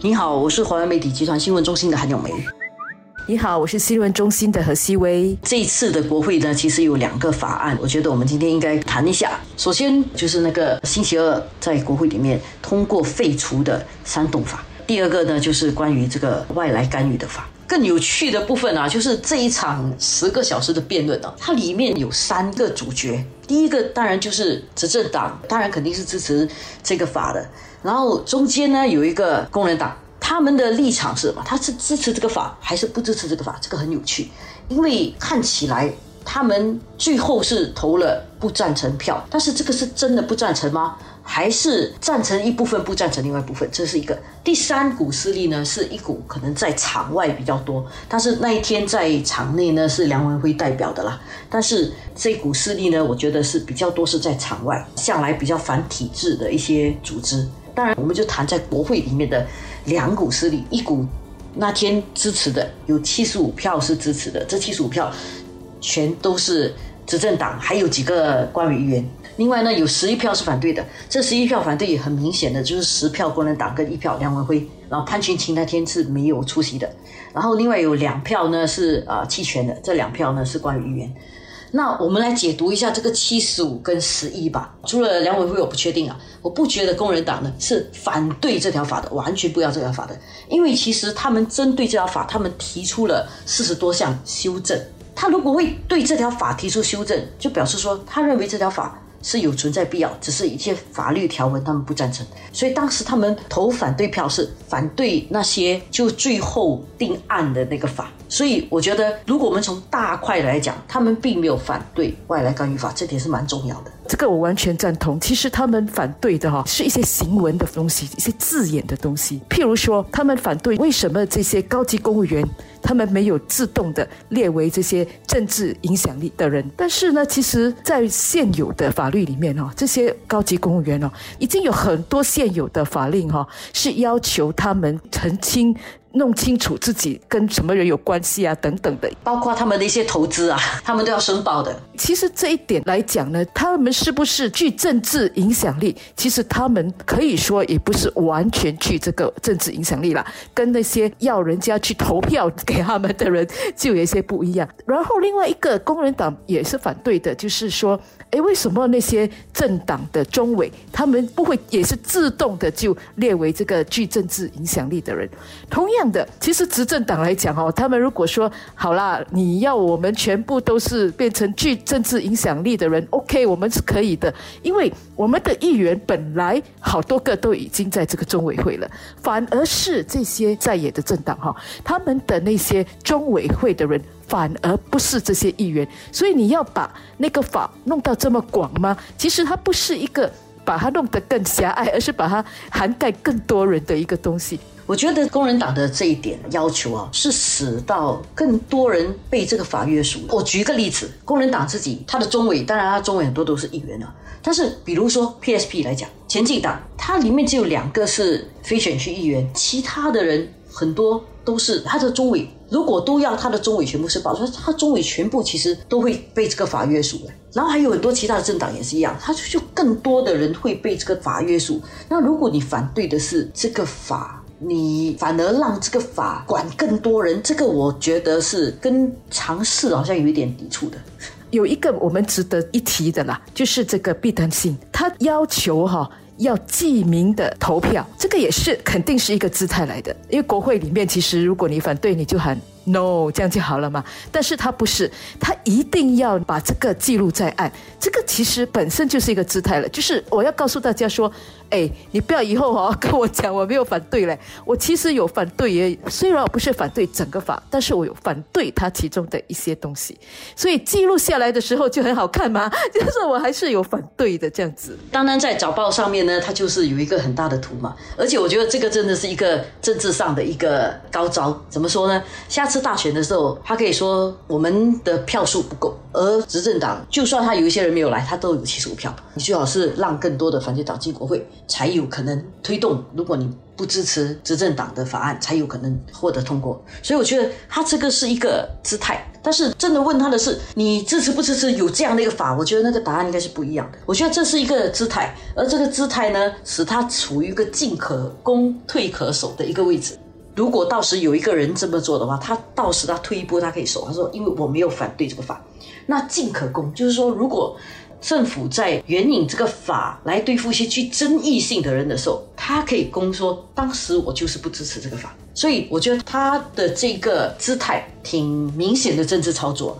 你好，我是华为媒体集团新闻中心的韩永梅。你好，我是新闻中心的何希薇。这一次的国会呢，其实有两个法案，我觉得我们今天应该谈一下。首先就是那个星期二在国会里面通过废除的煽动法，第二个呢就是关于这个外来干预的法。更有趣的部分啊，就是这一场十个小时的辩论啊，它里面有三个主角。第一个当然就是执政党，当然肯定是支持这个法的。然后中间呢有一个工人党。他们的立场是什么？他是支持这个法还是不支持这个法？这个很有趣，因为看起来他们最后是投了不赞成票，但是这个是真的不赞成吗？还是赞成一部分，不赞成另外一部分？这是一个第三股势力呢，是一股可能在场外比较多，但是那一天在场内呢是梁文辉代表的啦。但是这股势力呢，我觉得是比较多是在场外，向来比较反体制的一些组织。当然，我们就谈在国会里面的。两股势力，一股那天支持的有七十五票是支持的，这七十五票全都是执政党，还有几个官委议员。另外呢，有十一票是反对的，这十一票反对也很明显的就是十票工人党跟一票梁文辉，然后潘群清那天是没有出席的。然后另外有两票呢是啊弃权的，这两票呢是官委议员。那我们来解读一下这个七十五跟十一吧。除了梁委会，我不确定啊。我不觉得工人党呢是反对这条法的，完全不要这条法的。因为其实他们针对这条法，他们提出了四十多项修正。他如果会对这条法提出修正，就表示说他认为这条法。是有存在必要，只是一些法律条文他们不赞成，所以当时他们投反对票是反对那些就最后定案的那个法。所以我觉得，如果我们从大块来讲，他们并没有反对外来干预法，这点是蛮重要的。这个我完全赞同。其实他们反对的哈，是一些行文的东西，一些字眼的东西。譬如说，他们反对为什么这些高级公务员。他们没有自动的列为这些政治影响力的人，但是呢，其实，在现有的法律里面哦，这些高级公务员哦，已经有很多现有的法令哈，是要求他们澄清。弄清楚自己跟什么人有关系啊，等等的，包括他们的一些投资啊，他们都要申报的。其实这一点来讲呢，他们是不是具政治影响力？其实他们可以说也不是完全具这个政治影响力啦，跟那些要人家去投票给他们的人就有一些不一样。然后另外一个工人党也是反对的，就是说。哎，为什么那些政党的中委他们不会也是自动的就列为这个具政治影响力的人？同样样的，其实执政党来讲哦，他们如果说好啦，你要我们全部都是变成具政治影响力的人，OK，我们是可以的，因为我们的议员本来好多个都已经在这个中委会了，反而是这些在野的政党哈，他们的那些中委会的人。反而不是这些议员，所以你要把那个法弄到这么广吗？其实它不是一个把它弄得更狭隘，而是把它涵盖更多人的一个东西。我觉得工人党的这一点要求啊，是使到更多人被这个法约束。我举一个例子，工人党自己他的中委，当然他中委很多都是议员啊，但是比如说 PSP 来讲，前进党它里面只有两个是非选区议员，其他的人很多都是他的中委。如果都要他的中委全部是保，说他中委全部其实都会被这个法约束。然后还有很多其他的政党也是一样，他就就更多的人会被这个法约束。那如果你反对的是这个法，你反而让这个法管更多人，这个我觉得是跟尝试好像有一点抵触的。有一个我们值得一提的啦，就是这个必登性，他要求哈。要记名的投票，这个也是肯定是一个姿态来的。因为国会里面，其实如果你反对，你就很 no，这样就好了嘛。但是他不是，他一定要把这个记录在案。这个其实本身就是一个姿态了，就是我要告诉大家说。哎，你不要以后哦跟我讲我没有反对嘞，我其实有反对耶。虽然我不是反对整个法，但是我有反对它其中的一些东西，所以记录下来的时候就很好看嘛。就是我还是有反对的这样子。当然在早报上面呢，它就是有一个很大的图嘛，而且我觉得这个真的是一个政治上的一个高招。怎么说呢？下次次大选的时候，他可以说我们的票数不够，而执政党就算他有一些人没有来，他都有七十五票。你最好是让更多的反对党进国会。才有可能推动。如果你不支持执政党的法案，才有可能获得通过。所以我觉得他这个是一个姿态。但是真的问他的是，你支持不支持有这样的一个法？我觉得那个答案应该是不一样的。我觉得这是一个姿态，而这个姿态呢，使他处于一个进可攻、退可守的一个位置。如果到时有一个人这么做的话，他到时他退一步，他可以守。他说：“因为我没有反对这个法，那进可攻，就是说，如果政府在援引这个法来对付一些具争议性的人的时候，他可以攻说，当时我就是不支持这个法。所以我觉得他的这个姿态挺明显的政治操作。”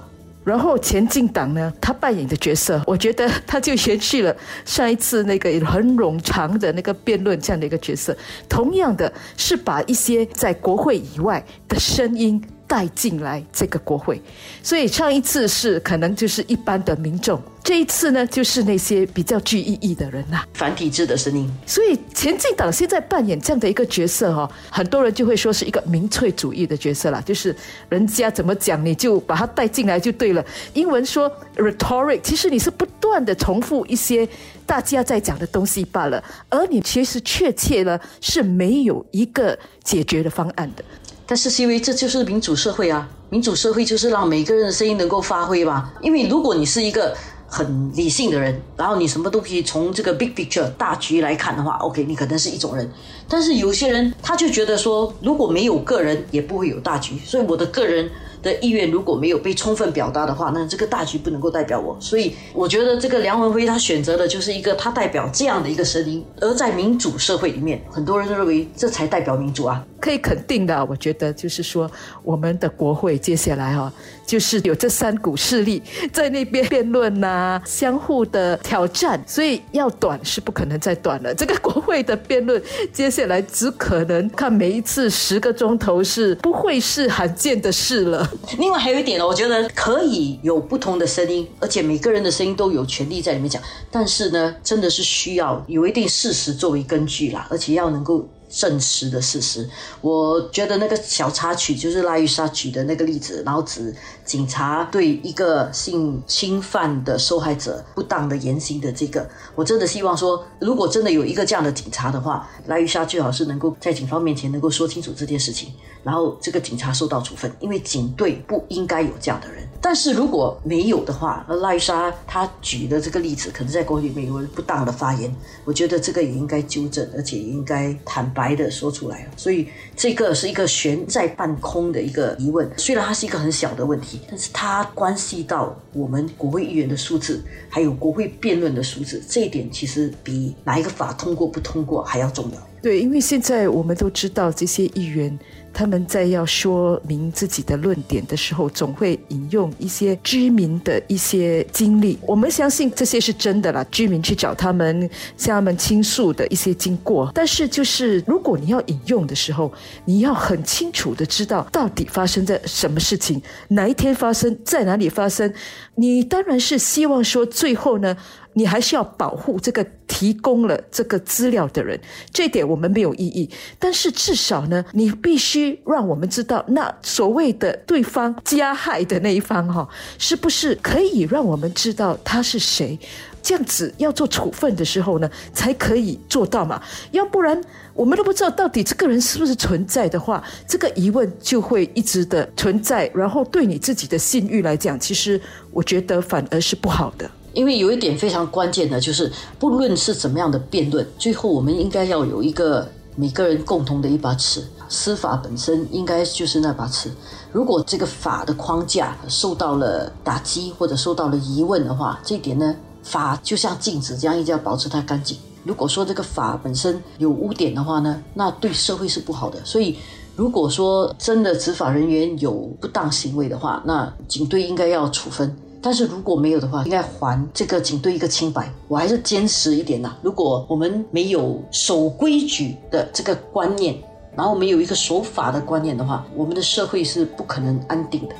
然后前进党呢，他扮演的角色，我觉得他就延续了上一次那个很冗长的那个辩论这样的一个角色，同样的是把一些在国会以外的声音。带进来这个国会，所以上一次是可能就是一般的民众，这一次呢就是那些比较具意义的人呐，反体制的声音。所以前进党现在扮演这样的一个角色哈，很多人就会说是一个民粹主义的角色啦，就是人家怎么讲你就把它带进来就对了。英文说 rhetoric，其实你是不断的重复一些大家在讲的东西罢了，而你其实确切呢是没有一个解决的方案的。但是是因为这就是民主社会啊，民主社会就是让每个人的声音能够发挥吧。因为如果你是一个很理性的人，然后你什么都可以从这个 big picture 大局来看的话，OK，你可能是一种人。但是有些人他就觉得说，如果没有个人，也不会有大局。所以我的个人。的意愿如果没有被充分表达的话，那这个大局不能够代表我。所以我觉得这个梁文辉他选择的就是一个他代表这样的一个声音。而在民主社会里面，很多人认为这才代表民主啊。可以肯定的，我觉得就是说，我们的国会接下来哈，就是有这三股势力在那边辩论呐，相互的挑战。所以要短是不可能再短了。这个国会的辩论接下来只可能看每一次十个钟头是不会是罕见的事了。另外还有一点呢，我觉得可以有不同的声音，而且每个人的声音都有权利在里面讲。但是呢，真的是需要有一定事实作为根据啦，而且要能够。证实的事实，我觉得那个小插曲就是拉玉莎举的那个例子，然后指警察对一个性侵犯的受害者不当的言行的这个，我真的希望说，如果真的有一个这样的警察的话，拉玉莎最好是能够在警方面前能够说清楚这件事情，然后这个警察受到处分，因为警队不应该有这样的人。但是如果没有的话，那赖莎她举的这个例子，可能在国里面有不当的发言，我觉得这个也应该纠正，而且应该坦白的说出来。所以这个是一个悬在半空的一个疑问，虽然它是一个很小的问题，但是它关系到我们国会议员的素质，还有国会辩论的素质，这一点其实比哪一个法通过不通过还要重要。对，因为现在我们都知道这些议员。他们在要说明自己的论点的时候，总会引用一些居民的一些经历。我们相信这些是真的啦，居民去找他们，向他们倾诉的一些经过。但是，就是如果你要引用的时候，你要很清楚的知道到底发生在什么事情，哪一天发生，在哪里发生。你当然是希望说最后呢。你还是要保护这个提供了这个资料的人，这点我们没有异议。但是至少呢，你必须让我们知道，那所谓的对方加害的那一方哈，是不是可以让我们知道他是谁？这样子要做处分的时候呢，才可以做到嘛。要不然我们都不知道到底这个人是不是存在的话，这个疑问就会一直的存在。然后对你自己的信誉来讲，其实我觉得反而是不好的。因为有一点非常关键的，就是不论是怎么样的辩论，最后我们应该要有一个每个人共同的一把尺，司法本身应该就是那把尺。如果这个法的框架受到了打击或者受到了疑问的话，这一点呢，法就像镜子这样，一定要保持它干净。如果说这个法本身有污点的话呢，那对社会是不好的。所以，如果说真的执法人员有不当行为的话，那警队应该要处分。但是如果没有的话，应该还这个警队一个清白。我还是坚持一点呐，如果我们没有守规矩的这个观念，然后没有一个守法的观念的话，我们的社会是不可能安定的。